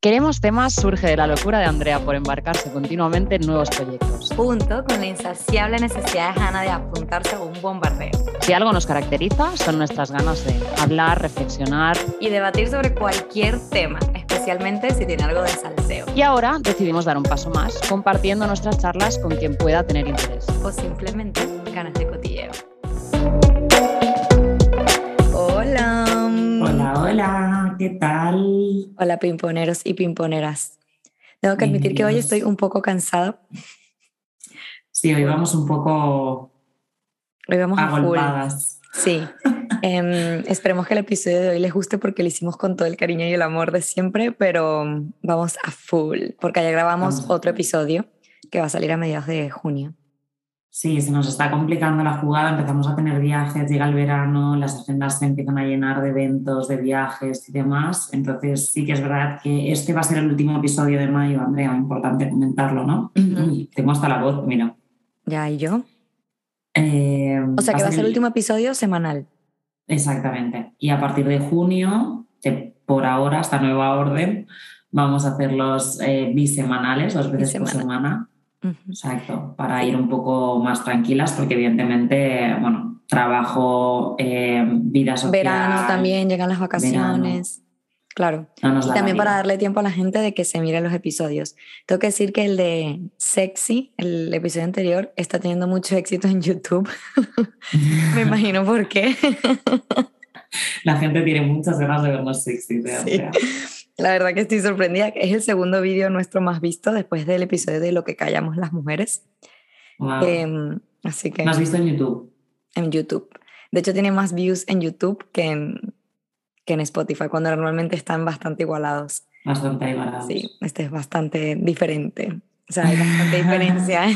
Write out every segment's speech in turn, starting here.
Queremos temas surge de la locura de Andrea por embarcarse continuamente en nuevos proyectos. Junto con la insaciable necesidad de Hannah de apuntarse a un bombardeo. Si algo nos caracteriza son nuestras ganas de hablar, reflexionar y debatir sobre cualquier tema, especialmente si tiene algo de salseo. Y ahora decidimos dar un paso más, compartiendo nuestras charlas con quien pueda tener interés. O simplemente ganas de cotilleo. Hola. Hola, hola, ¿qué tal? Hola, pimponeros y pimponeras. Tengo que admitir que hoy estoy un poco cansada. Sí, hoy vamos un poco Hoy vamos a full. Sí. Em, esperemos que el episodio de hoy les guste porque lo hicimos con todo el cariño y el amor de siempre, pero vamos a full porque ya grabamos Vamos otro episodio que va a salir a mediados de junio. Sí, se nos está complicando la jugada, empezamos a tener viajes, llega el verano, las agendas se empiezan a llenar de eventos, de viajes y demás. Entonces sí que es verdad que este va a ser el último episodio de mayo, Andrea, importante comentarlo, ¿no? Ujú. Uy, Tengo hasta la voz, mira. Ya, ¿y yo? Eh, O sea que va a ser el último episodio semanal. Exactamente. Y a partir de junio, que por ahora, esta nueva orden, vamos a hacerlos eh, bisemanales, dos veces por semana. Exacto, para ir un poco más tranquilas, porque evidentemente, bueno, trabajo, eh, vida social. Verano también, llegan las vacaciones. Claro. no Y también para darle tiempo a la gente de que se mire los episodios. Tengo que decir que el de Sexy, el episodio anterior, está teniendo mucho éxito en YouTube. Me imagino por qué. La gente tiene muchas ganas de vernos sexy. Sí. Andrea. La verdad que estoy sorprendida. Es el segundo vídeo nuestro más visto después del episodio de Lo que callamos las mujeres. Wow. Em, así que ¿Lo has visto en YouTube? en YouTube. De hecho, tiene más views en YouTube que en, que en Spotify, cuando normalmente están bastante igualados. Bastante igualado. Sí, este es bastante diferente. O sea, hay bastante diferencia.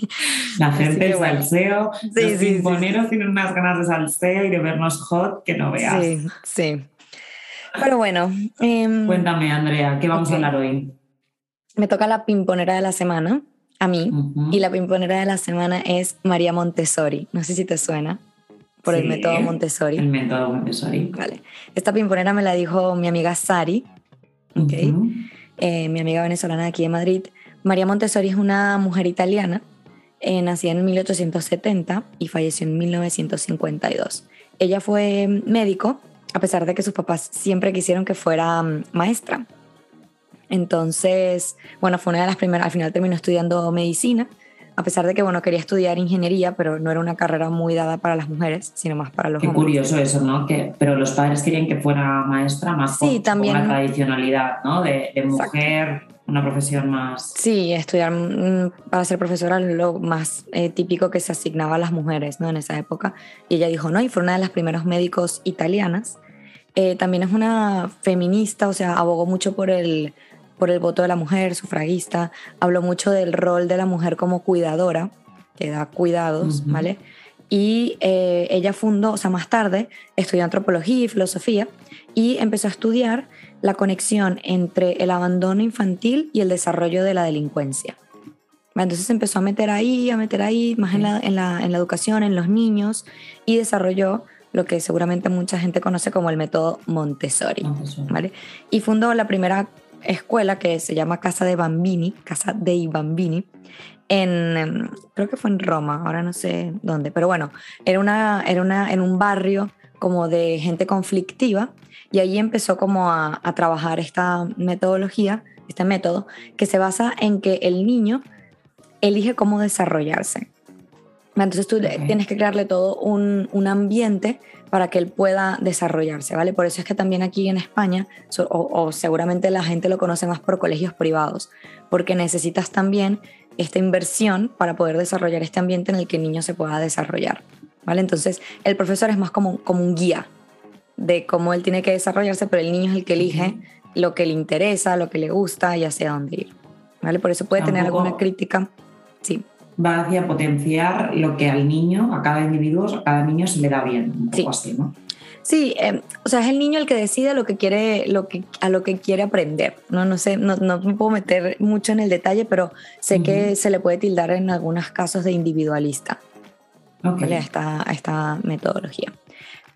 La gente, el bueno. salseo, Sí, los sí, sí, tienen unas ganas de salseo y de vernos hot que no veas. Sí, sí. Pero bueno, em, Cuéntame, Andrea, ¿qué vamos a hablar hoy? me toca la pimponera de la semana, a mí, y la pimponera de la semana es María Montessori. No sé si te suena por el Sí, método Montessori. El método Montessori. Vale. Esta pimponera me la dijo mi amiga Sari, ok, Ujú. eh, mi amiga venezolana de aquí de Madrid. María Montessori es una mujer italiana, eh, nacida en 1870 y falleció en 1952. Ella fue médico, a pesar de que sus papás siempre quisieron que fuera mm, maestra. Entonces, bueno, fue una de las primeras, al final terminó estudiando medicina, a pesar de que, bueno, quería estudiar ingeniería, pero no era una carrera muy dada para las mujeres, sino más para los Qué hombres. curioso eso, ¿no? Que, pero los padres querían que fuera maestra más Sí, por, también. por la tradicionalidad, ¿no? De, de Exacto. Una profesión más... Sí, estudiar mm, para ser profesora es lo más eh, típico que se asignaba a las mujeres ¿no? en esa época. Y ella dijo, no, y fue una de las primeros médicos italianas. Eh, también es una feminista, o sea, abogó mucho por el, por el voto de la mujer, sufragista, habló mucho del rol de la mujer como cuidadora, que da cuidados, Ujú. ¿vale? Y eh, ella fundó, o sea, más tarde estudió antropología y filosofía y empezó a estudiar la conexión entre el abandono infantil y el desarrollo de la delincuencia. Entonces se empezó a meter ahí, a meter ahí, más en la, en la, en la educación, en los niños, y desarrolló lo que seguramente mucha gente conoce como el método Montessori. Montessori. ¿vale? Y fundó la primera escuela que se llama Casa de Bambini, Casa dei Bambini, en, em, creo que fue en Roma, ahora no sé dónde, pero bueno, era, una, era una, en un barrio como de gente conflictiva y ahí empezó como a, a trabajar esta metodología, este método, que se basa en que el niño elige cómo desarrollarse. Entonces tú tienes que crearle todo un, un ambiente para que él pueda desarrollarse, ¿vale? Por eso es que también aquí en España, so- o, o seguramente la gente lo conoce más por colegios privados, porque necesitas también esta inversión para poder desarrollar este ambiente en el que el niño se pueda desarrollar, ¿vale? Entonces el profesor es más como, como un guía de cómo él tiene que desarrollarse, pero el niño es el que elige lo que le interesa, lo que le gusta y hacia dónde ir, ¿vale? Por eso puede tener alguna crítica, sí. Va hacia potenciar lo que al niño, a cada individuo, a cada niño se le da bien, un Sí. poco así, ¿no? Sí, eh, o sea, es el niño el que decide lo que quiere, lo que, a lo que quiere aprender. No, no sé, no, no me puedo meter mucho en el detalle, pero sé que Ujú. se le puede tildar en algunos casos de individualista Ok. ¿vale? a, esta, a esta metodología.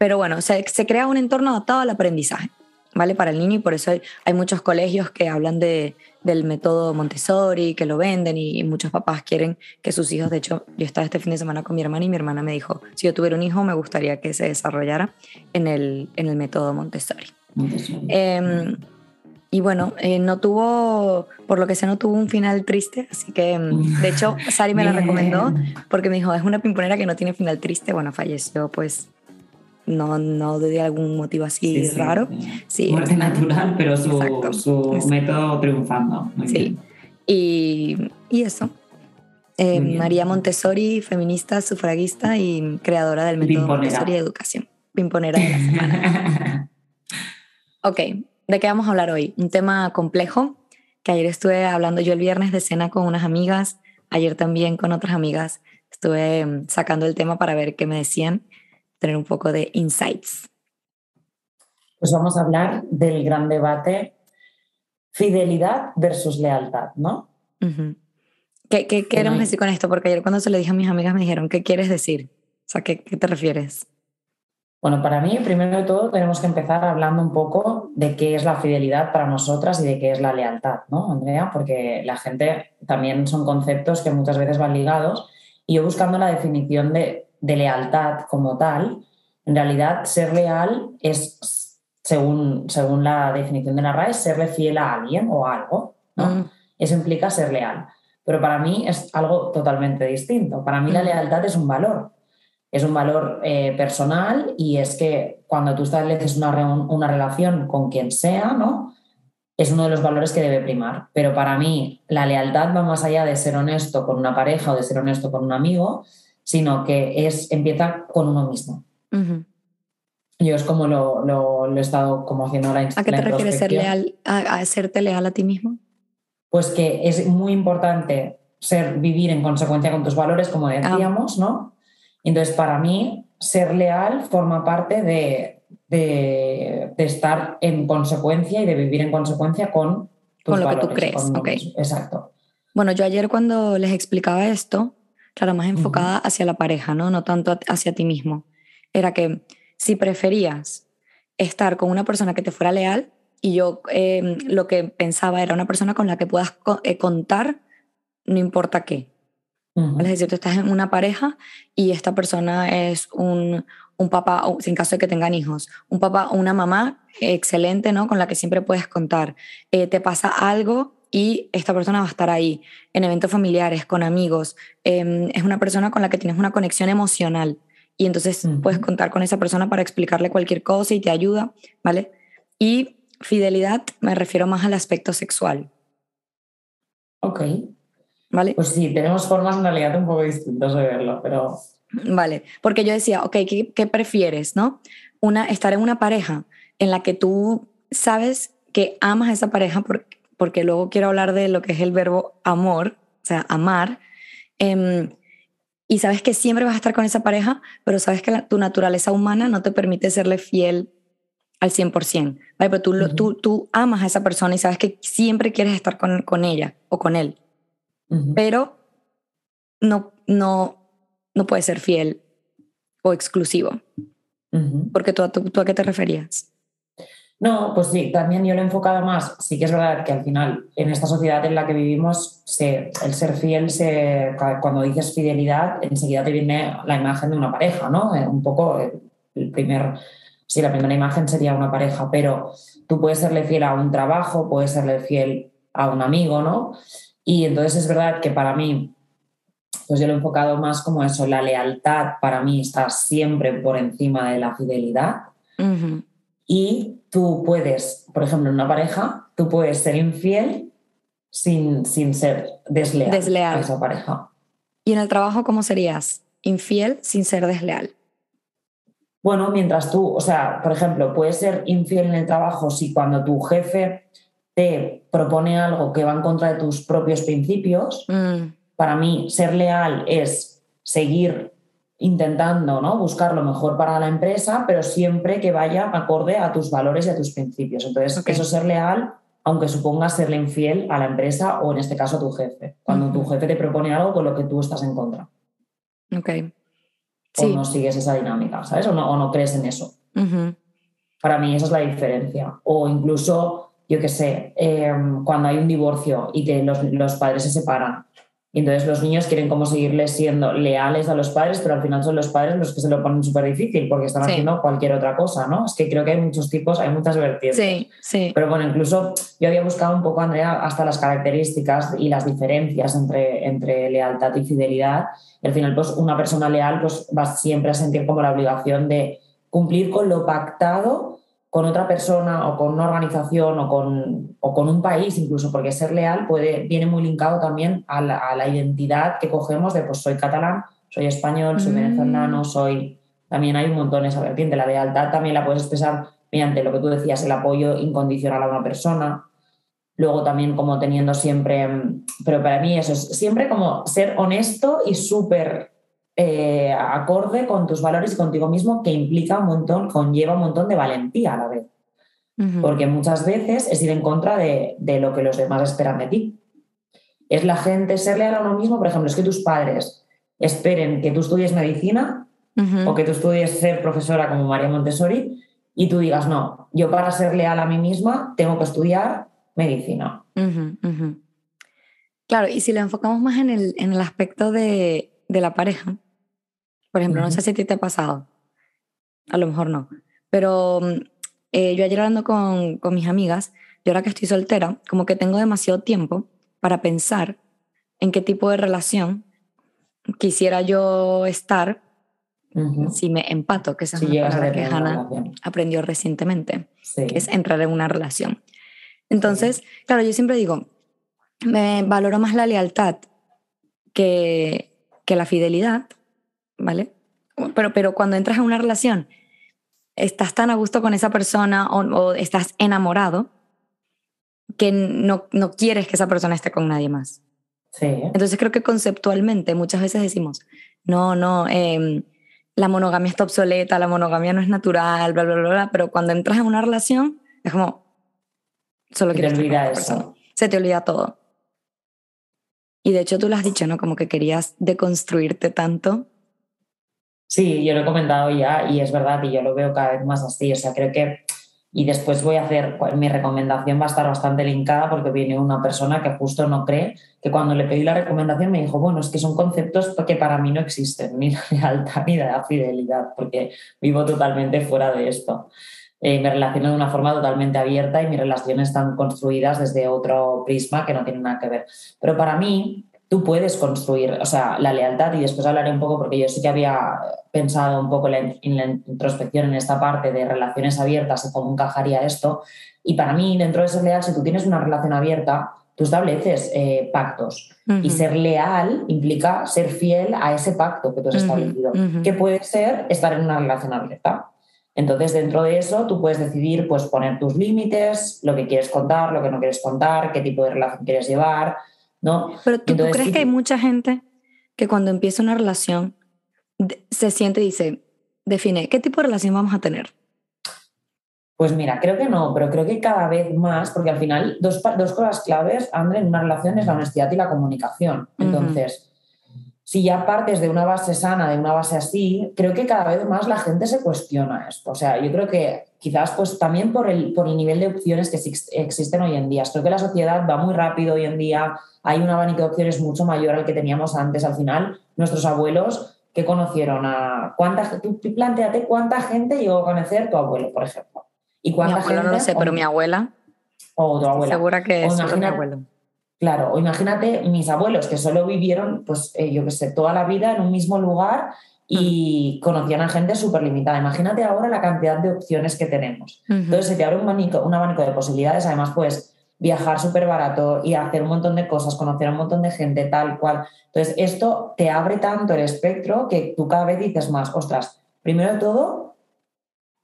Pero bueno, se, se crea un entorno adaptado al aprendizaje. ¿vale? Para el niño y por eso hay, hay muchos colegios que hablan de, del método Montessori, que lo venden y, muchos papás quieren que sus hijos, de hecho, yo estaba este fin de semana con mi hermana y mi hermana me dijo, si yo tuviera un hijo me gustaría que se desarrollara en el, en el método Montessori. Em, y bueno, eh, no tuvo, por lo que sé, no tuvo un final triste, así que em, de hecho Sari me la recomendó porque me dijo, es una pimponera que no tiene final triste, bueno, falleció pues no, no de algún motivo así raro. Sí, Muerte natural, pero su, su método triunfando. sí. Y, y, eso. Eh, María Montessori, feminista, sufragista y creadora del método Montessori de educación. Pimponera de la semana. ok, ¿de qué vamos a hablar hoy? Un tema complejo que ayer estuve hablando yo el viernes de cena con unas amigas, ayer también con otras amigas. Estuve mm, sacando el tema para ver qué me decían tener un poco de insights. Pues vamos a hablar del gran debate fidelidad versus lealtad, ¿no? ¿Qué, qué queremos decir con esto? Porque ayer cuando se lo dije a mis amigas me dijeron, ¿qué quieres decir? O sea, ¿qué, qué te refieres? Bueno, para mí, primero de todo, tenemos que empezar hablando un poco de qué es la fidelidad para nosotras y de qué es la lealtad, ¿no, Andrea? Porque la gente también son conceptos que muchas veces van ligados y yo buscando la definición de de lealtad como tal, en realidad ser leal es, según, según la definición de la RAE, serle fiel a alguien o a algo. ¿no? Mm. Eso implica ser leal. Pero para mí es algo totalmente distinto. Para mí la mm. lealtad es un valor. Es un valor eh, personal y es que cuando tú estableces una, una relación con quien sea, ¿no? es uno de los valores que debe primar. Pero para mí la lealtad va más allá de ser honesto con una pareja o de ser honesto con un amigo, sino que es, empieza con uno mismo. Yo es como lo, lo, he estado como haciendo ahora. ¿A qué te refieres ser leal, a, a, serte leal a ti mismo? Pues que es muy importante ser, vivir en consecuencia con tus valores, como ah. decíamos, ¿no? Entonces, para mí, ser leal forma parte de, de, estar en consecuencia y de vivir en consecuencia con tus con lo que tú crees. Okay. Exacto. Bueno, yo ayer cuando les explicaba esto, claro, más enfocada hacia la pareja, ¿no? No tanto hacia ti mismo. Era que si preferías estar con una persona que te fuera leal, y yo em, lo que pensaba era una persona con la que puedas eh, contar no importa qué. Es decir, tú estás en una pareja y esta persona es un, un papá, sin caso de que tengan hijos, un papá o una mamá excelente, ¿no? Con la que siempre puedes contar. Eh, te pasa algo y esta persona va a estar ahí en eventos familiares, con amigos. Em, es una persona con la que tienes una conexión emocional y entonces puedes contar con esa persona para explicarle cualquier cosa y te ayuda, ¿vale? Y fidelidad me refiero más al aspecto sexual. Ok. ¿Vale? Pues sí, tenemos formas en realidad un poco distintas de verlo, pero... Vale, porque yo decía, ok, ¿qué, qué prefieres, no? Una, estar en una pareja en la que tú sabes que amas a esa pareja porque porque luego quiero hablar de lo que es el verbo amor, o sea, amar. Em, y sabes que siempre vas a estar con esa pareja, pero sabes que tu naturaleza humana no te permite serle fiel al 100%, ¿vale? Pero tú, tú, tú, amas a esa persona y sabes que siempre quieres estar con, con ella o con él, pero no, no, no puedes ser fiel o exclusivo. Porque tú, tú, ¿tú a qué te referías? No, pues sí, también yo lo he enfocado más. Sí que es verdad que al final, en esta sociedad en la que vivimos, se, el ser fiel, se, cuando dices fidelidad, enseguida te viene la imagen de una pareja, ¿no? Eh, un poco el primer, sí, la primera imagen sería una pareja, pero tú puedes serle fiel a un trabajo, puedes serle fiel a un amigo, ¿no? Y entonces es verdad que para mí, pues yo lo he enfocado más como eso, la lealtad para mí está siempre por encima de la fidelidad. Y tú puedes, por ejemplo, en una pareja, tú puedes ser infiel sin, sin ser desleal, desleal, a esa pareja. ¿Y en el trabajo cómo serías? Infiel sin ser desleal. Bueno, mientras tú, o sea, por ejemplo, puedes ser infiel en el trabajo si cuando tu jefe te propone algo que va en contra de tus propios principios. Mm. Para mí, ser leal es seguir intentando ¿no? buscar lo mejor para la empresa, pero siempre que vaya acorde a tus valores y a tus principios. Entonces, eso es ser leal, aunque suponga serle infiel a la empresa o en este caso a tu jefe, cuando tu jefe te propone algo con lo que tú estás en contra. Ok. O no sigues esa dinámica, ¿sabes? O no, o no crees en eso. Para mí esa es la diferencia. O incluso, yo qué sé, em, cuando hay un divorcio y que los, los padres se separan y entonces los niños quieren como seguirles siendo leales a los padres, pero al final son los padres los que se lo ponen súper difícil porque están haciendo cualquier otra cosa, ¿no? Es que creo que hay muchos tipos, hay muchas vertientes. Sí, sí. Pero bueno, incluso yo había buscado un poco, Andrea, hasta las características y las diferencias entre, entre lealtad y fidelidad. Y al final, pues una persona leal pues, va siempre a sentir como la obligación de cumplir con lo pactado con otra persona o con una organización o con, o con un país incluso, porque ser leal puede, viene muy linkado también a la, identidad que cogemos de pues soy catalán, soy español, soy mm. venezolano, soy... También hay un montón esa vertiente. La lealtad también la puedes expresar mediante lo que tú decías, el apoyo incondicional a una persona. Luego también como teniendo siempre, pero para mí eso es siempre como ser honesto y súper eh, acorde con tus valores y contigo mismo, que implica un montón, conlleva un montón de valentía a la vez. Porque muchas veces es ir en contra de, lo que los demás esperan de ti. Es la gente ser leal a uno mismo, por ejemplo, es que tus padres esperen que tú estudies medicina o que tú estudies ser profesora como María Montessori y tú digas, no, yo para ser leal a mí misma tengo que estudiar medicina. Claro, y si lo enfocamos más en el, en el aspecto de, de la pareja, por ejemplo, no sé si a ti te ha pasado, a lo mejor no, pero mm, eh, yo ayer hablando con, con mis amigas, yo ahora que estoy soltera, como que tengo demasiado tiempo para pensar en qué tipo de relación quisiera yo estar si me empato, que esa es una palabra que Hannah aprendió recientemente, que es entrar en una relación. Entonces, claro, yo siempre digo, me valoro más la lealtad que, que la fidelidad, ¿vale? Pero, pero cuando entras en una relación, estás tan a gusto con esa persona o, estás enamorado que no, no, quieres que esa persona esté con nadie más. Sí. Entonces creo que conceptualmente muchas veces decimos, no, no, em, la monogamia está obsoleta, la monogamia no es natural, bla, bla, bla, bla, pero cuando entras en una relación es como, solo quieres... Te olvida eso. Se te olvida todo. Y de hecho tú lo has dicho, ¿no? Como que querías deconstruirte tanto. Sí, yo lo he comentado ya y es verdad y yo lo veo cada vez más así. O sea, creo que... Y después voy a hacer, pues, mi recomendación va a estar bastante linkada porque viene una persona que justo no cree, que cuando le pedí la recomendación me dijo, bueno, es que son conceptos que para mí no existen, ni lealtad ni la fidelidad, porque vivo totalmente fuera de esto. Eh, me relaciono de una forma totalmente abierta y mis relaciones están construidas desde otro prisma que no tiene nada que ver. Pero para mí, tú puedes construir, o sea, la lealtad, y después hablaré un poco, porque yo sí que había pensado un poco en la introspección en esta parte de relaciones abiertas y cómo encajaría esto. Y para mí, dentro de ser leal, si tú tienes una relación abierta, tú estableces eh, pactos. Y ser leal implica ser fiel a ese pacto que tú has establecido, que puede ser estar en una relación abierta. Entonces, dentro de eso, tú puedes decidir pues, poner tus límites, lo que quieres contar, lo que no quieres contar, qué tipo de relación quieres llevar, ¿no? Pero tú, crees que hay mucha gente que cuando empieza una relación se siente y dice, define, ¿qué tipo de relación vamos a tener? Pues mira, creo que no, pero creo que cada vez más, porque al final dos, dos cosas claves, André, en una relación es la honestidad y la comunicación. Entonces, si ya partes de una base sana, de una base así, creo que cada vez más la gente se cuestiona esto. O sea, yo creo que quizás pues también por el, por el nivel de opciones que existen hoy en día. Creo que la sociedad va muy rápido hoy en día, hay un abanico de opciones mucho mayor al que teníamos antes. Al final, nuestros abuelos que conocieron a cuánta tú planteate cuánta gente llegó a conocer tu abuelo, por ejemplo. Y cuánta mi gente, no lo sé, pero mi abuela. O tu abuela. Segura que es mi abuelo. Claro, o imagínate mis abuelos que solo vivieron, pues eh, yo qué sé, toda la vida en un mismo lugar y conocían a gente súper limitada. Imagínate ahora la cantidad de opciones que tenemos. Entonces se te abre un abanico, un abanico de posibilidades, además pues viajar súper barato y hacer un montón de cosas, conocer a un montón de gente, tal cual. Entonces esto te abre tanto el espectro que tú cada vez dices más, ostras, primero de todo,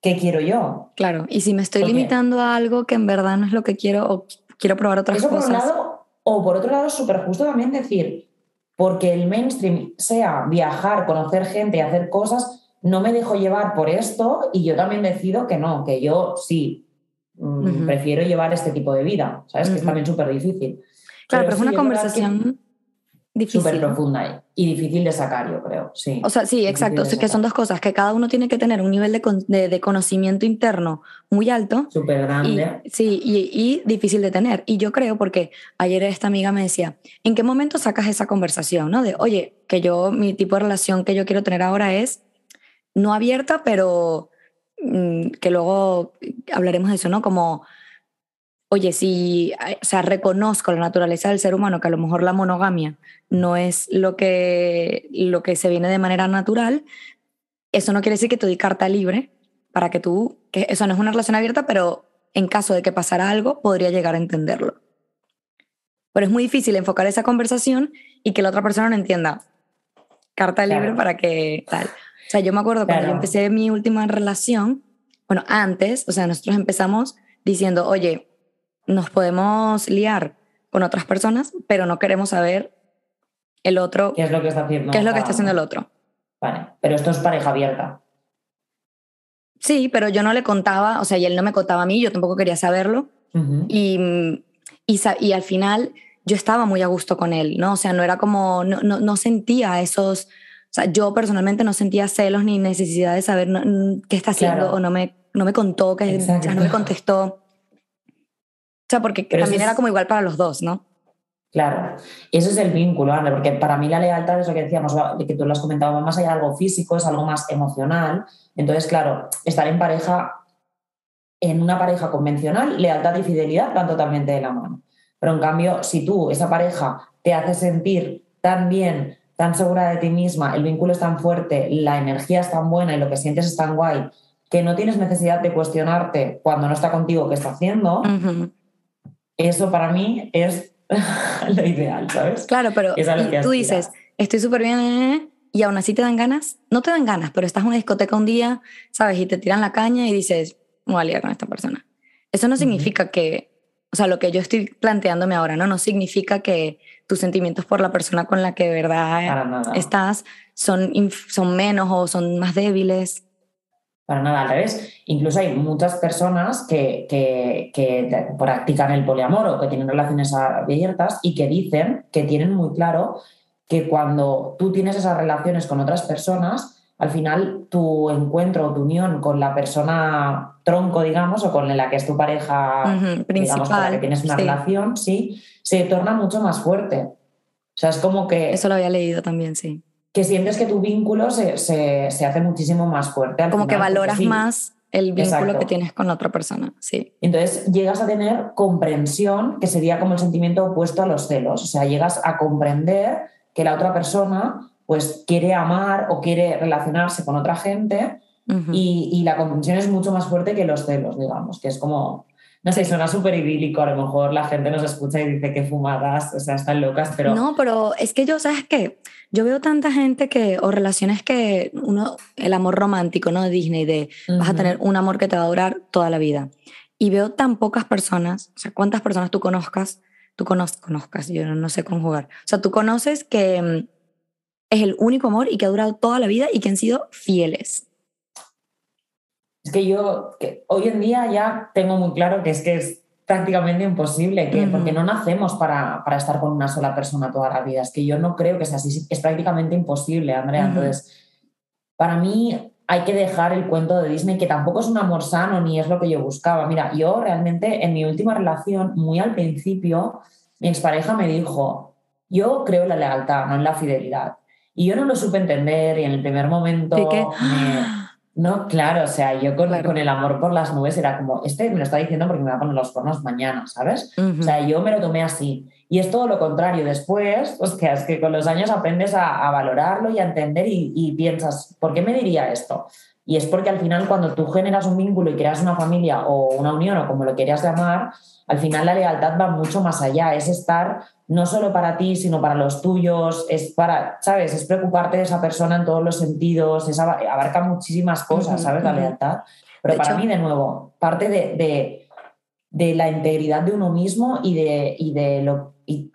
¿qué quiero yo? Claro, y si me estoy limitando a algo que en verdad no es lo que quiero o quiero probar otras cosas. O por otro lado, súper justo también decir, porque el mainstream sea viajar, conocer gente y hacer cosas, no me dejo llevar por esto y yo también decido que no, que yo sí mm, prefiero llevar este tipo de vida, ¿sabes? Que es también súper difícil. Claro, pero, es una conversación Difícil. profunda y difícil de sacar, yo creo. Sí. O sea, sí, exacto. O sea, que son dos cosas, que cada uno tiene que tener un nivel de, de, conocimiento interno muy alto. Súper grande. sí, y, y, difícil de tener. Y yo creo, porque ayer esta amiga me decía, ¿en qué momento sacas esa conversación? ¿no? De, oye, que yo, mi tipo de relación que yo quiero tener ahora es no abierta, pero mm, que luego hablaremos de eso, ¿no? Como oye, si, o sea, reconozco la naturaleza del ser humano, que a lo mejor la monogamia no es lo que, lo que se viene de manera natural, eso no quiere decir que te doy carta libre para que tú, que eso no es una relación abierta, pero en caso de que pasara algo, podría llegar a entenderlo. Pero es muy difícil enfocar esa conversación y que la otra persona no entienda. Carta libre para que tal. O sea, yo me acuerdo cuando yo empecé mi última relación, bueno, antes, o sea, nosotros empezamos diciendo, oye, nos podemos liar con otras personas, pero no queremos saber el otro. ¿Qué es lo que está haciendo? ¿Qué es lo que está haciendo el otro? Vale, pero esto es pareja abierta. Sí, pero yo no le contaba, o sea, y él no me contaba a mí, yo tampoco quería saberlo. y, y, y, al final yo estaba muy a gusto con él, ¿no? O sea, no era como, no, no, no sentía esos, o sea, yo personalmente no sentía celos ni necesidad de saber qué está haciendo o no me, no me contó, que, sea, no me contestó. O sea, porque también era como igual para los dos, ¿no? Claro, eso es el vínculo, André, porque para mí la lealtad es lo que decíamos, que tú lo has comentado, más allá de algo físico, es algo más emocional. Entonces, claro, estar en pareja, en una pareja convencional, lealtad y fidelidad van totalmente de la mano. Pero en cambio, si tú, esa pareja, te hace sentir tan bien, tan segura de ti misma, el vínculo es tan fuerte, la energía es tan buena y lo que sientes es tan guay, que no tienes necesidad de cuestionarte cuando no está contigo qué está haciendo, eso para mí es lo ideal, ¿sabes? Claro, pero tú dices, estoy súper bien eh, y aún así te dan ganas, no te dan ganas, pero estás en una discoteca un día, ¿sabes? Y te tiran la caña y dices, me voy a liar con esta persona. Eso no significa que, o sea, lo que yo estoy planteándome ahora, ¿no? No significa que tus sentimientos por la persona con la que de verdad estás son, son menos o son más débiles. Para nada, al revés. Incluso hay muchas personas que, que, practican el poliamor o que tienen relaciones abiertas y que dicen que tienen muy claro que cuando tú tienes esas relaciones con otras personas, al final tu encuentro o tu unión con la persona tronco, digamos, o con la que es tu pareja principal, con la que tienes una relación, sí, se torna mucho más fuerte. O sea, es como que... Eso lo había leído también, sí que sientes que tu vínculo se, hace muchísimo más fuerte. Como que valoras más el vínculo que tienes con otra persona, sí. Entonces llegas a tener comprensión, que sería como el sentimiento opuesto a los celos. O sea, llegas a comprender que la otra persona pues quiere amar o quiere relacionarse con otra gente y, y, la comprensión es mucho más fuerte que los celos, digamos, que es como no sé, suena súper idílico, a lo mejor la gente nos escucha y dice que fumadas, o sea, están locas, pero... No, pero es que yo, ¿sabes qué? Yo veo tanta gente que, o relaciones que uno, el amor romántico, ¿no? De Disney, de vas a tener un amor que te va a durar toda la vida. Y veo tan pocas personas, o sea, ¿cuántas personas tú conozcas? Tú conozcas, yo no, sé conjugar. O sea, tú conoces que mm, es el único amor y que ha durado toda la vida y que han sido fieles. Es que yo que hoy en día ya tengo muy claro que es que es prácticamente imposible, que, porque no nacemos para, para, estar con una sola persona toda la vida. Es que yo no creo que sea así, es prácticamente imposible, Andrea. Entonces, para mí hay que dejar el cuento de Disney, que tampoco es un amor sano ni es lo que yo buscaba. Mira, yo realmente en mi última relación, muy al principio, mi expareja me dijo, yo creo en la lealtad, no en la fidelidad. Y yo no lo supe entender y en el primer momento me no, claro, o sea, yo con, con, el amor por las nubes era como, este me lo está diciendo porque me va a poner los cuernos mañana, ¿sabes? O sea, yo me lo tomé así. Y es todo lo contrario. Después, o sea, es que con los años aprendes a, valorarlo y a entender y, piensas, ¿por qué me diría esto? Y es porque al final cuando tú generas un vínculo y creas una familia o una unión o como lo quieras llamar, al final la lealtad va mucho más allá. Es estar no solo para ti, sino para los tuyos, es para, ¿sabes? Es preocuparte de esa persona en todos los sentidos, es, abarca muchísimas cosas, ¿sabes? La lealtad. Pero para mí, de nuevo, parte de, de, la integridad de uno mismo y de, y de lo... Y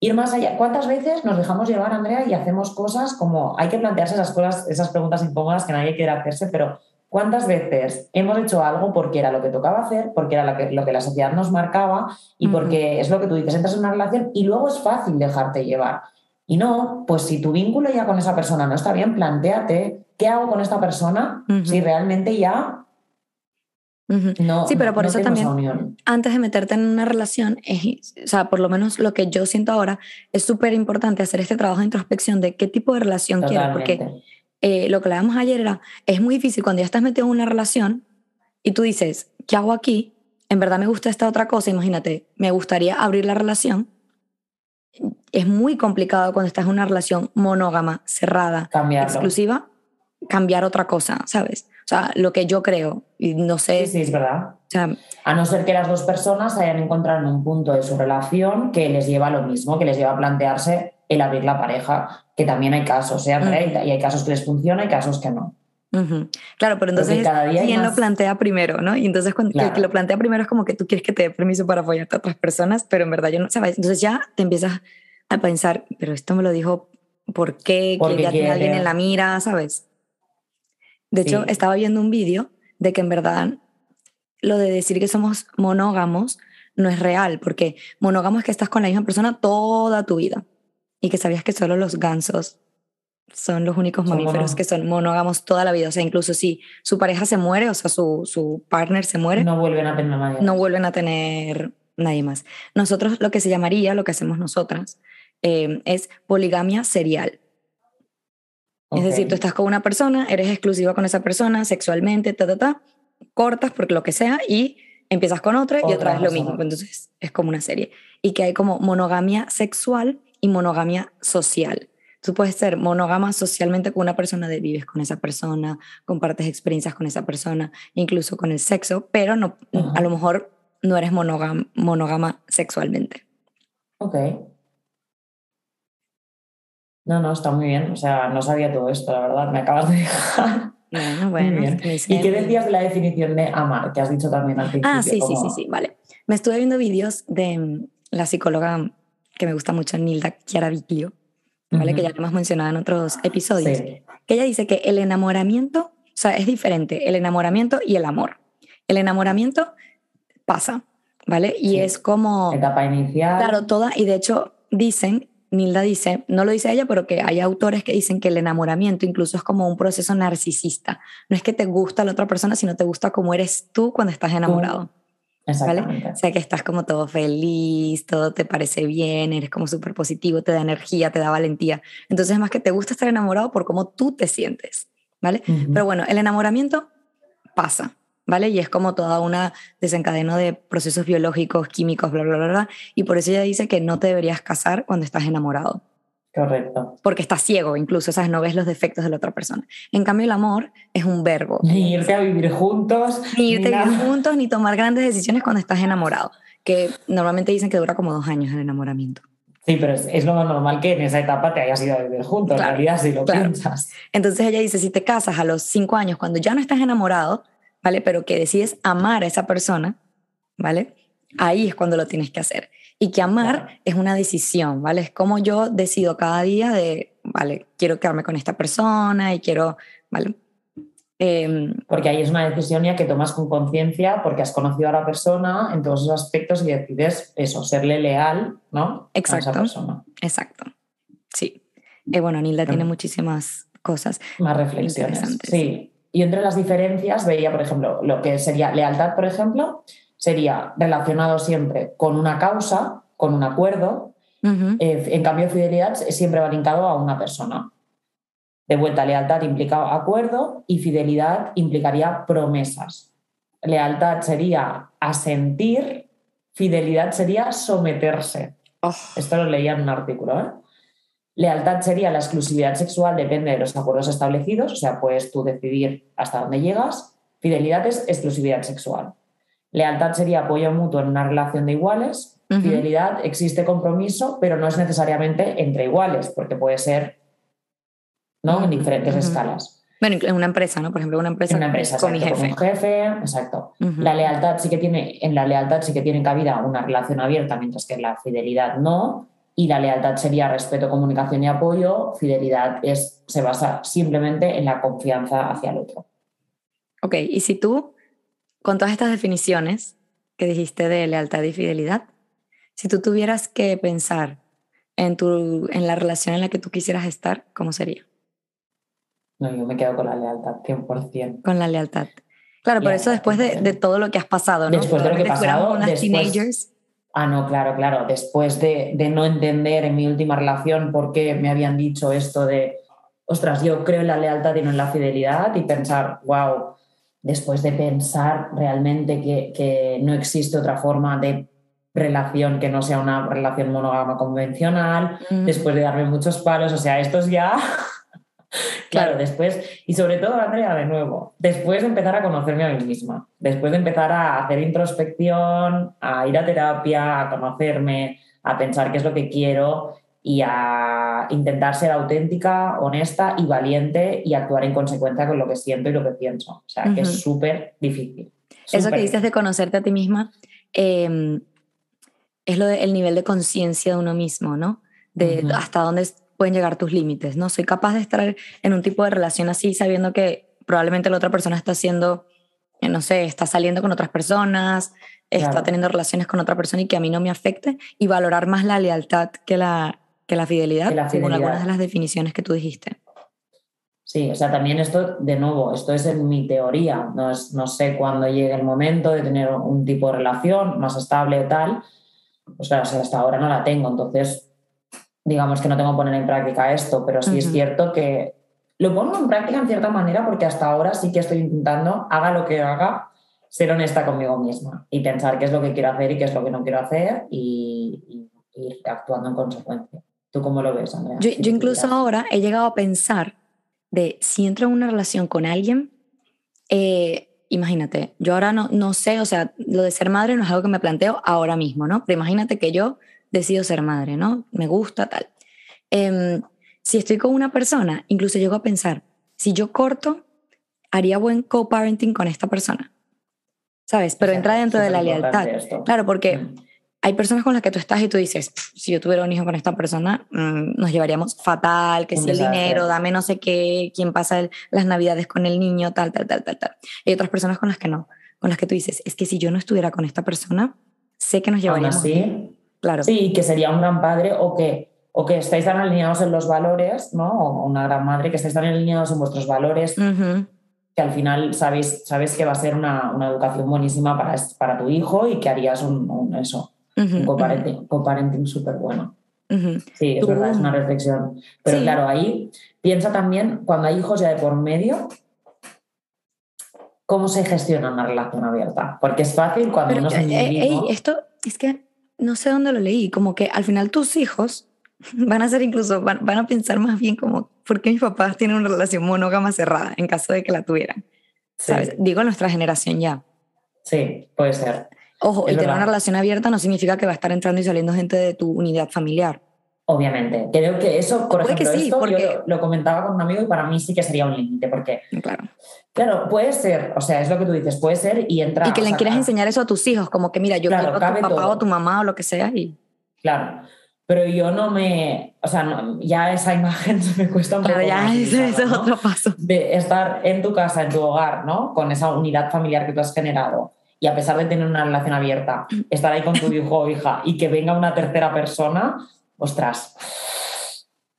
ir más allá. ¿Cuántas veces nos dejamos llevar, Andrea, y hacemos cosas como hay que plantearse esas cosas, esas preguntas incómodas que nadie quiere hacerse, pero ¿Cuántas veces hemos hecho algo porque era lo que tocaba hacer, porque era lo que, lo que la sociedad nos marcaba y porque es lo que tú dices, entras en una relación y luego es fácil dejarte llevar? Y no, pues si tu vínculo ya con esa persona no está bien, planteate qué hago con esta persona si realmente ya no. Sí, pero por no eso también, antes de meterte en una relación, es, o sea, por lo menos lo que yo siento ahora, es súper importante hacer este trabajo de introspección de qué tipo de relación quieres, porque Totalmente. eh, lo que hablábamos ayer era, es muy difícil cuando ya estás metido en una relación y tú dices, ¿qué hago aquí? En verdad me gusta esta otra cosa, imagínate, me gustaría abrir la relación. Es muy complicado cuando estás en una relación monógama, cerrada, Cambiarlo. exclusiva, cambiar otra cosa, ¿sabes? O sea, lo que yo creo, y no sé, Sí, sí, es verdad. o sea, A no ser que las dos personas hayan encontrado en un punto de su relación que les lleva a lo mismo, que les lleva a plantearse el abrir la pareja, que también hay casos, ¿eh? Y hay casos que les funciona y casos que no. Claro, pero entonces cada día hay quién lo más- plantea primero, ¿no? Y entonces cuando el que lo plantea primero es como que tú quieres que te dé permiso para apoyarte a otras personas, pero en verdad yo no, ¿sabes? Entonces ya te empiezas a pensar, pero esto me lo dijo, ¿por qué? Porque que ya tiene alguien en la mira, ¿sabes? De hecho, estaba viendo un vídeo de que en verdad lo de decir que somos monógamos no es real, porque monógamo es que estás con la misma persona toda tu vida y que sabías que solo los gansos son los únicos Son mamíferos que son monógamos toda la vida. O sea, incluso si su pareja se muere, o sea, su, su partner se muere, no, No vuelven a tener nadie. vuelven a tener nadie más. Nosotros lo que se llamaría, lo que hacemos nosotras, eh, es poligamia serial. Es decir, tú estás con una persona, eres exclusiva con esa persona sexualmente, ta, ta, ta, cortas porque lo que sea y empiezas con otra y Otra vez lo mismo. Entonces es como una serie. Y que hay como monogamia sexual y monogamia social. Tú puedes ser monógama socialmente con una persona de vives con esa persona, compartes experiencias con esa persona, incluso con el sexo, pero no, Ajá. a lo mejor no eres monógama sexualmente. Ok. No, no, está muy bien. O sea, no sabía todo esto, la verdad. Me acabas de dejar. Bueno, bueno. bien. es que ¿Y qué decías de la definición de amar? Que has dicho también al principio. Ah, sí, sí, sí, sí, vale. Me estuve viendo vídeos de mm, la psicóloga que me gusta mucho, Nilda Chiaraviglio, ¿vale? Que ya Ujú. lo hemos mencionado en otros episodios, Sí. que ella dice que el enamoramiento, o sea, es diferente el enamoramiento y el amor. El enamoramiento pasa, ¿vale? Y Sí. es como, Etapa inicial. claro, toda, y de hecho dicen, Nilda dice, no lo dice ella, pero que hay autores que dicen que el enamoramiento incluso es como un proceso narcisista. No es que te gusta la otra persona, sino te gusta como eres tú cuando estás enamorado. ¿vale? O sea, que estás como todo feliz, todo te parece bien, eres como súper positivo, te da energía, te da valentía. Entonces, es más que te gusta estar enamorado por cómo tú te sientes, ¿vale? Pero bueno, el enamoramiento pasa, ¿vale? Y es como toda una desencadeno de procesos biológicos, químicos, bla, bla, bla, bla. Y por eso ella dice que no te deberías casar cuando estás enamorado, Correcto. porque estás ciego incluso, ¿sabes? No ves los defectos de la otra persona. En cambio, el amor es un verbo. Ni irte a vivir juntos. Ni irte a nada. vivir juntos, ni tomar grandes decisiones cuando estás enamorado, que normalmente dicen que dura como dos años el enamoramiento. Sí, pero es, es lo más normal que en esa etapa te hayas ido a vivir juntos, Claro, en realidad, si lo claro. piensas. Entonces ella dice, si te casas a los cinco años, cuando ya no estás enamorado, ¿vale? Pero que decides amar a esa persona, ¿vale? Ahí es cuando lo tienes que hacer. Y que amar Claro. es una decisión, ¿vale? Es como yo decido cada día de, ¿vale? Quiero quedarme con esta persona y quiero, ¿vale? Em, Porque ahí es una decisión ya que tomas con conciencia porque has conocido a la persona en todos esos aspectos y decides eso, serle leal, ¿no? A Exacto. esa persona. exacto. Sí. Eh, bueno, Nilda tiene muchísimas cosas. Más reflexiones. Sí. Y entre las diferencias veía, por ejemplo, lo que sería lealtad, por ejemplo, sería relacionado siempre con una causa, con un acuerdo. Eh, en cambio, fidelidad siempre va linkado a una persona. De vuelta, lealtad implica acuerdo y fidelidad implicaría promesas. Lealtad sería asentir, fidelidad sería someterse. Oh, Esto lo leía en un artículo. ¿eh? Lealtad sería la exclusividad sexual, depende de los acuerdos establecidos, o sea, puedes tú decidir hasta dónde llegas. Fidelidad es exclusividad sexual. Lealtad sería apoyo mutuo en una relación de iguales. Fidelidad existe compromiso, pero no es necesariamente entre iguales, porque puede ser ¿no? en diferentes escalas. Bueno, en una empresa, ¿no? Por ejemplo, una empresa, una empresa, con mi exacto, jefe. con un jefe, exacto. La lealtad sí que tiene, en la lealtad sí que tiene cabida una relación abierta, mientras que en la fidelidad no. Y la lealtad sería respeto, comunicación y apoyo. Fidelidad es, se basa simplemente en la confianza hacia el otro. Ok, y si tú, con todas estas definiciones que dijiste de lealtad y fidelidad, si tú tuvieras que pensar en, tu, en la relación en la que tú quisieras estar, ¿cómo sería? No, yo me quedo con la lealtad, 100%. Con la lealtad. Claro, por eso después de, de, todo lo que has pasado, ¿no? Después de lo que ha pasado, después, teenagers. Ah, no, claro, claro. Después de, de, no entender en mi última relación por qué me habían dicho esto de, ostras, yo creo en la lealtad y no en la fidelidad y pensar, wow, después de pensar realmente que, que no existe otra forma de relación que no sea una relación monógama convencional, después de darme muchos palos, o sea, esto es ya Claro, después, y sobre todo, Andrea, de nuevo, después de empezar a conocerme a mí misma, después de empezar a hacer introspección, a ir a terapia, a conocerme, a pensar qué es lo que quiero y a intentar ser auténtica, honesta y valiente y actuar en consecuencia con lo que siento y lo que pienso. O sea, que es súper difícil. Eso que dices de conocerte a ti misma em, es lo del nivel de conciencia de uno mismo, ¿no? De hasta dónde pueden llegar tus límites, ¿no? Soy capaz de estar en un tipo de relación así sabiendo que probablemente la otra persona está haciendo, eh, no sé, está saliendo con otras personas, está teniendo relaciones con otra persona y que a mí no me afecte y valorar más la lealtad que la, que la fidelidad, la según algunas de las definiciones que tú dijiste. Sí, o sea, también esto, de nuevo, esto es en mi teoría, no, es, no sé cuándo llegue el momento de tener un tipo de relación más estable o tal, pues claro, hasta ahora no la tengo, entonces digamos que no tengo que poner en práctica esto, pero sí es cierto que lo pongo en práctica en cierta manera porque hasta ahora sí que estoy intentando, haga lo que haga, ser honesta conmigo misma y pensar qué es lo que quiero hacer y qué es lo que no quiero hacer y, ir actuando en consecuencia. ¿Tú cómo lo ves, Andrea? Yo, yo incluso ahora he llegado a pensar de si entro en una relación con alguien, eh, imagínate, yo ahora no, no sé, o sea, lo de ser madre no es algo que me planteo ahora mismo, ¿no? Pero imagínate que yo decido ser madre, ¿no? Me gusta tal. Em, si estoy con una persona, incluso llego a pensar, si yo corto, haría buen co-parenting con esta persona. ¿Sabes? Pero entra dentro de la lealtad. Claro, porque mm. hay personas con las que tú estás y tú dices, si yo tuviera un hijo con esta persona, mm, nos llevaríamos fatal, que si el dinero, dame no sé qué, quién pasa las navidades con el niño, tal, tal, tal, tal, tal. hay otras personas con las que no, con las que tú dices, es que si yo no estuviera con esta persona, sé que nos llevaríamos. Así, Claro. Sí, que sería un gran padre o que, o que estáis tan alineados en los valores, ¿no? O una gran madre que estáis tan alineados en vuestros valores, que al final sabéis, sabes que va a ser una, una, educación buenísima para, para tu hijo y que harías un, eso, un coparenting, súper bueno. Sí, es verdad, es una reflexión. Pero claro, ahí piensa también, cuando hay hijos ya de por medio, ¿cómo se gestiona una relación abierta? Porque es fácil cuando uno se eh, esto es que no sé dónde lo leí, como que al final tus hijos van a ser incluso, van, a pensar más bien como, ¿por qué mis papás tienen una relación monógama cerrada en caso de que la tuvieran? ¿Sabes? Digo nuestra generación ya. Sí, puede ser. Ojo, y tener una relación abierta no significa que va a estar entrando y saliendo gente de tu unidad familiar. Obviamente. Creo que eso, por ejemplo, esto yo lo, comentaba con un amigo y para mí sí que sería un límite, porque. Claro. Claro, puede ser, o sea, es lo que tú dices, puede ser y entrar. Y que le quieras enseñar eso a tus hijos, como que mira, yo quiero a tu papá o tu mamá o lo que sea. Y... Claro. Pero yo no me. O sea, ya esa imagen me cuesta un claro, poco. ya ese, es otro paso. De estar en tu casa, en tu hogar, ¿no? Con esa unidad familiar que tú has generado. Y a pesar de tener una relación abierta, estar ahí con tu hijo o hija y que venga una tercera persona, ostras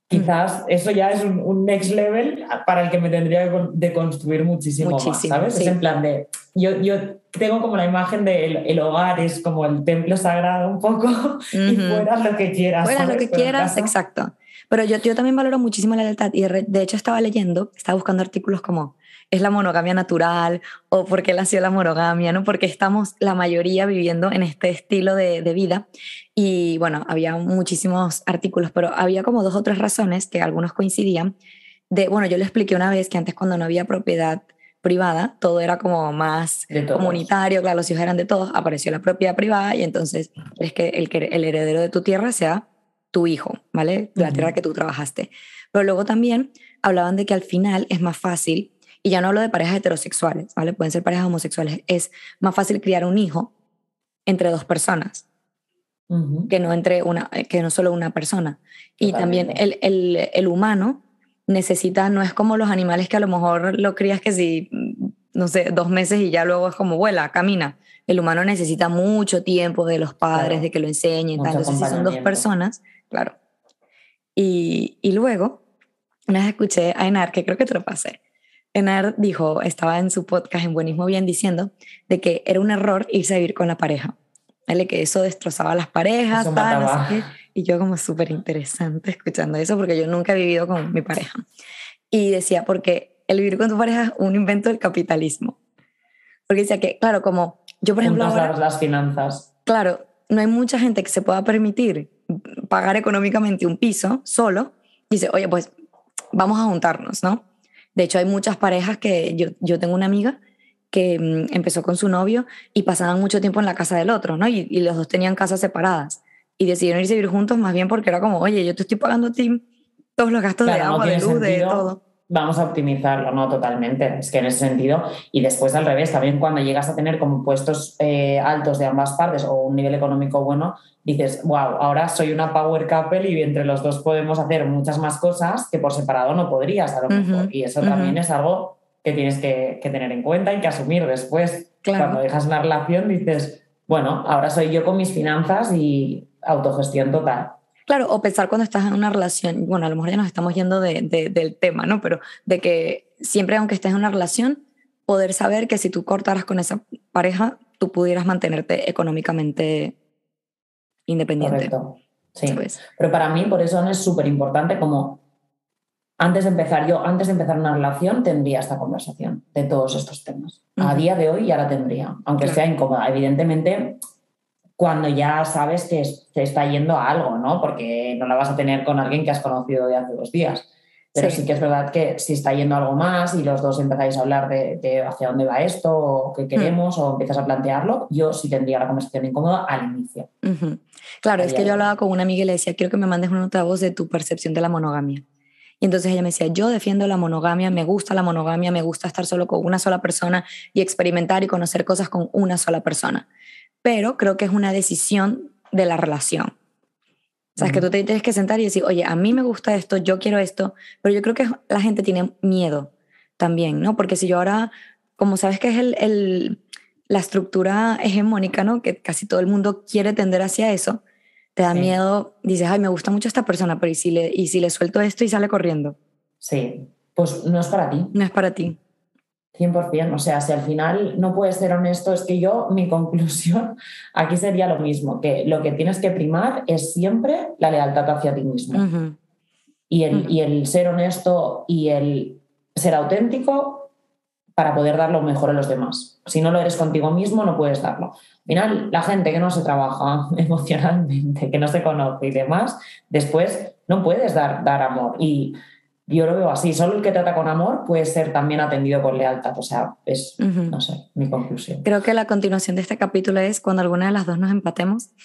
quizás eso ya es un, next level para el que me tendría que de construir muchísimo, más, ¿sabes? Es en plan de, yo, yo tengo como la imagen de el, hogar es como el templo sagrado un poco y fuera lo que quieras. Fuera lo que quieras, exacto. Pero yo, yo también valoro muchísimo la lealtad y de hecho estaba leyendo, estaba buscando artículos como es la monogamia natural o por qué nació la monogamia, ¿no? Porque estamos la mayoría viviendo en este estilo de, de, vida. Y bueno, había muchísimos artículos, pero había como dos o tres razones que algunos coincidían. De, bueno, yo le expliqué una vez que antes cuando no había propiedad privada, todo era como más comunitario, claro, los hijos eran de todos, apareció la propiedad privada y entonces es que el, el heredero de tu tierra sea tu hijo, ¿vale? La tierra que tú trabajaste. Pero luego también hablaban de que al final es más fácil y ya no hablo de parejas heterosexuales, ¿vale? Pueden ser parejas homosexuales. Es más fácil criar un hijo entre dos personas que no entre una, que no solo una persona. Y también el, el, el, humano necesita, no es como los animales que a lo mejor lo crías que si, no sé, dos meses y ya luego es como vuela, camina. El humano necesita mucho tiempo de los padres, de que lo enseñen. Entonces, si son dos personas, claro, Y, y luego, una vez escuché a Enar, que creo que te lo pasé. Enar dijo, estaba en su podcast en Buenismo Bien diciendo de que era un error irse a vivir con la pareja. ¿Vale? Que eso destrozaba a las parejas, tal, mataba. qué. Y yo como súper interesante escuchando eso porque yo nunca he vivido con mi pareja. Y decía, porque el vivir con tu pareja es un invento del capitalismo. Porque decía que, claro, como yo, por ejemplo, ahora, las, las finanzas. claro, no hay mucha gente que se pueda permitir pagar económicamente un piso solo. Dice, oye, pues vamos a juntarnos, ¿no? De hecho, hay muchas parejas que yo, yo tengo una amiga que mm, empezó con su novio y pasaban mucho tiempo en la casa del otro, ¿no? Y, y los dos tenían casas separadas. Y decidieron irse a vivir juntos más bien porque era como, oye, yo te estoy pagando a ti todos los gastos de Claro, no agua, de tiene luz, de sentido. todo. Vamos a optimizarlo, no totalmente. Es que en ese sentido, y después al revés, también cuando llegas a tener como puestos eh, altos de ambas partes o un nivel económico bueno, dices, wow, ahora soy una power couple y entre los dos podemos hacer muchas más cosas que por separado no podrías a lo mejor. Y eso también es algo que tienes que, que tener en cuenta y que asumir después. Claro. Cuando dejas una relación dices, bueno, ahora soy yo con mis finanzas y autogestión total. Claro, o pensar cuando estás en una relación, bueno, a lo mejor ya nos estamos yendo de- de- del tema, ¿no? Pero de que siempre, aunque estés en una relación, poder saber que si tú cortaras con esa pareja, tú pudieras mantenerte económicamente independiente. Correcto. Sí. ¿sabes? Pero para mí, por eso es súper importante como antes de empezar, yo antes de empezar una relación tendría esta conversación de todos estos temas. A Ujú. día de hoy ya la tendría, aunque Claro. sea incómoda. Evidentemente, cuando ya sabes que te está yendo a algo, ¿no? Porque no la vas a tener con alguien que has conocido de hace dos días. Pero Sí. sí, que es verdad que si está yendo algo más y los dos empezáis a hablar de, de hacia dónde va esto o qué queremos o empiezas a plantearlo, yo sí tendría la conversación incómoda al inicio. Claro, es que yo hablaba con una amiga y le decía, quiero que me mandes una nota de voz de tu percepción de la monogamia. Y entonces ella me decía, yo defiendo la monogamia, me gusta la monogamia, me gusta estar solo con una sola persona y experimentar y conocer cosas con una sola persona. Pero creo que es una decisión de la relación. O sea, es que tú te tienes que sentar y decir, oye, a mí me gusta esto, yo quiero esto, pero yo creo que la gente tiene miedo también, ¿no? Porque si yo ahora, como sabes que es el, el- la estructura hegemónica, ¿no? Que casi todo el mundo quiere tender hacia eso, te da Sí. miedo, dices, ay, me gusta mucho esta persona, pero ¿y si, le, ¿y si le suelto esto y sale corriendo? Sí, pues no es para ti. No es para ti. 100%, o sea, si al final no puedes ser honesto, es que yo, mi conclusión aquí sería lo mismo, que lo que tienes que primar es siempre la lealtad hacia ti mismo. Y, el, y el ser honesto y el ser auténtico para poder dar lo mejor a los demás. Si no lo eres contigo mismo, no puedes darlo. Al final, la gente que no se trabaja emocionalmente, que no se conoce y demás, después no puedes dar, dar amor. Y yo lo veo así, solo el que trata con amor puede ser también atendido con lealtad. O sea, es, Ujú. no sé, mi conclusión. Creo que la continuación de este capítulo es cuando alguna de las dos nos empatemos.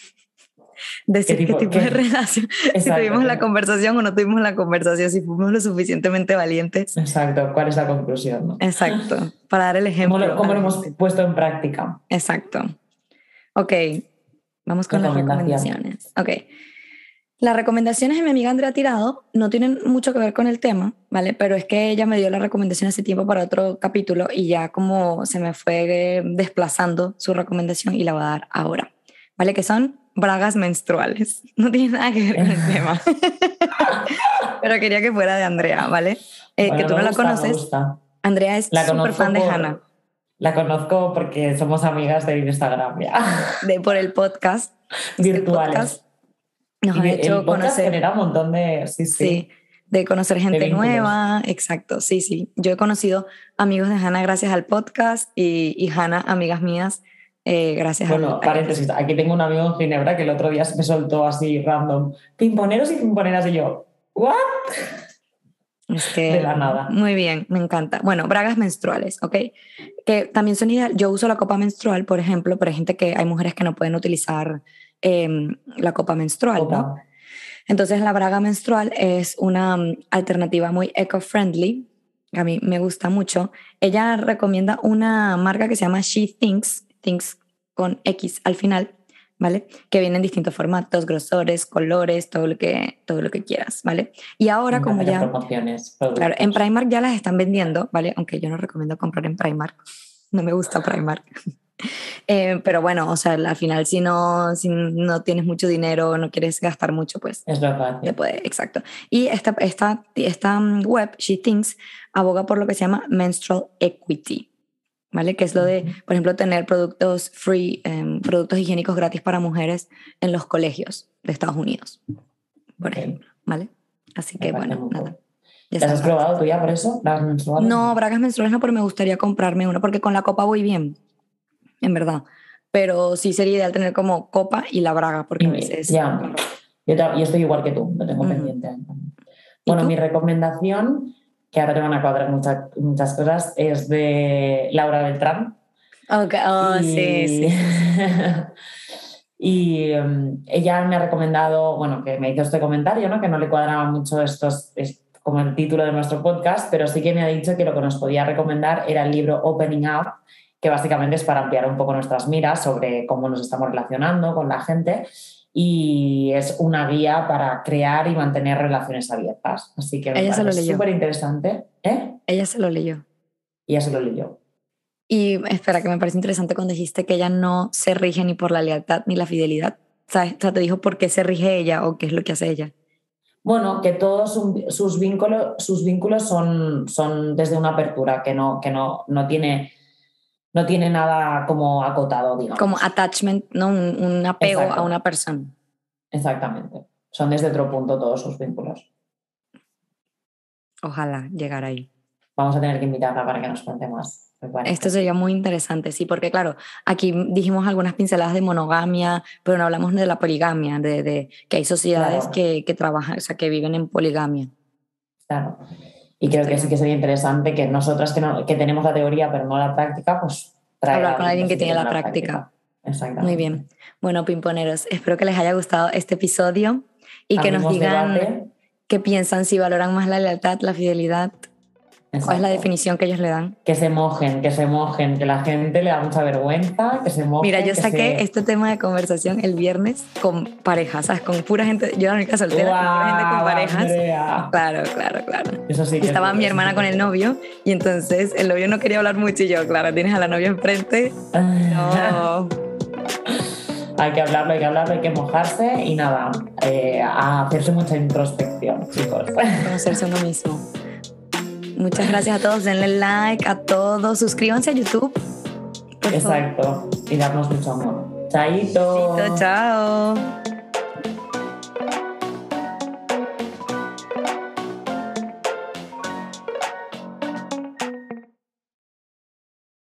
Decir qué tipo- tipo, de qué? relación, si tuvimos la conversación o no tuvimos la conversación, si fuimos lo suficientemente valientes. Exacto, ¿cuál es la conclusión? no? Exacto, para dar el ejemplo. ¿Cómo lo, cómo lo hemos puesto en práctica? Exacto. Ok, vamos con las recomendaciones. Ok. Las recomendaciones de mi amiga Andrea Tirado no tienen mucho que ver con el tema, ¿vale? Pero es que ella me dio la recomendación hace tiempo para otro capítulo y ya como se me fue desplazando su recomendación y la voy a dar ahora, ¿vale? Que son bragas menstruales. No tiene nada que ver con el tema. Pero quería que fuera de Andrea, ¿vale? Eh, Bueno, que tú no la gusta, conoces. Andrea es La súper fan de por- Hannah, La conozco porque somos amigas de Instagram ya. de, por el podcast. Este Virtuales. podcast Nos ha hecho conocer. genera un montón de... Sí, sí. Sí, de conocer gente nueva, exacto, sí, sí. Yo he conocido amigos de Hannah gracias al podcast y, y Hannah, amigas mías, eh, gracias Bueno, al paréntesis, aquí tengo un amigo en Ginebra que el otro día se me soltó así random, pimponeros y pimponeras y yo, ¿what? Es que, de la nada. Muy bien, me encanta. Bueno, bragas menstruales, ¿ok? Que también son ideal. Yo uso la copa menstrual, por ejemplo, pero hay gente que hay mujeres que no pueden utilizar em, la copa menstrual, ¿no? Entonces la braga menstrual es una mm, alternativa muy eco-friendly, que a mí me gusta mucho. Ella recomienda una marca que se llama She Thinks, Thinks con X al final, ¿vale? Que viene en distintos formatos, grosores, colores, todo lo que, todo lo que quieras, ¿vale? Y ahora como ya... promociones, Claro, en Primark ya las están vendiendo, ¿vale? Aunque yo no recomiendo comprar en Primark. No me gusta Primark. Eh, pero bueno, o sea, al final si no, si no tienes mucho dinero, no quieres gastar mucho, pues... Es verdad. Te puede, exacto. Y esta, esta, esta mm, web, She Thinks, aboga por lo que se llama menstrual equity, ¿vale? Que es lo de, por ejemplo, tener productos free, em, productos higiénicos gratis para mujeres en los colegios de Estados Unidos, por ejemplo, ¿vale? Así que bueno, nada. ¿Las has probado tú ya por eso? ¿Las menstruales? No, bragas menstruales no, pero me gustaría comprarme una, porque con la copa voy bien, en verdad. Pero sí sería ideal tener como copa y la braga, porque a veces... Ya, yo, yo, estoy igual que tú, lo tengo pendiente. Bueno, mi recomendación, que ahora te van a cuadrar muchas, muchas cosas, es de Laura Beltrán. Ok, oh, sí, sí. y um, ella me ha recomendado, bueno, que me hizo este comentario, ¿no? Que no le cuadraba mucho estos, como el título de nuestro podcast, pero sí que me ha dicho que lo que nos podía recomendar era el libro Opening Up, que básicamente es para ampliar un poco nuestras miras sobre cómo nos estamos relacionando con la gente y es una guía para crear y mantener relaciones abiertas. Así que Ella se lo leyó. súper interesante. ¿Eh? Ella se lo leyó. Ella se lo leyó. Y espera, que me parece interesante cuando dijiste que ella no se rige ni por la lealtad ni la fidelidad. O sea, te dijo por qué se rige ella o qué es lo que hace ella. Bueno, que todos sus vínculos, sus vínculos son, son desde una apertura, que no, que no, no, tiene, no tiene nada como acotado, digamos. Como attachment, ¿no? Un, apego a una persona. Exactamente. Son desde otro punto todos sus vínculos. Ojalá llegar ahí. Vamos a tener que invitarla para que nos cuente más. Esto sería muy interesante, sí, porque claro, aquí dijimos algunas pinceladas de monogamia, pero no hablamos de la poligamia, de, de que hay sociedades que, que, trabajan, o sea, que viven en poligamia. Claro. Y creo que sí que sería interesante que nosotras que, no, que tenemos la teoría pero no la práctica, pues hablar con alguien que tiene la, práctica. Exactamente. Muy bien. Bueno, pimponeros, espero que les haya gustado este episodio y que nos digan qué piensan, si valoran más la lealtad, la fidelidad ¿Cuál es la definición que ellos le dan? Que se mojen, que se mojen, que la gente le da mucha vergüenza, que se mojen. Mira, yo saqué este tema de conversación el viernes con parejas, ¿sabes? Con pura gente, yo era la única soltera, con pura gente con parejas. Claro, claro, claro. Eso sí y estaba mi hermana con el novio y entonces el novio no quería hablar mucho y yo, claro, tienes a la novia enfrente. No. hay que hablarlo, hay que hablarlo, hay que mojarse y nada, eh, a hacerse mucha introspección, chicos. Conocerse uno mismo. Muchas gracias a todos. Denle like a todos. Suscríbanse a YouTube. Exacto. Y darnos mucho amor. Chaito. Chao.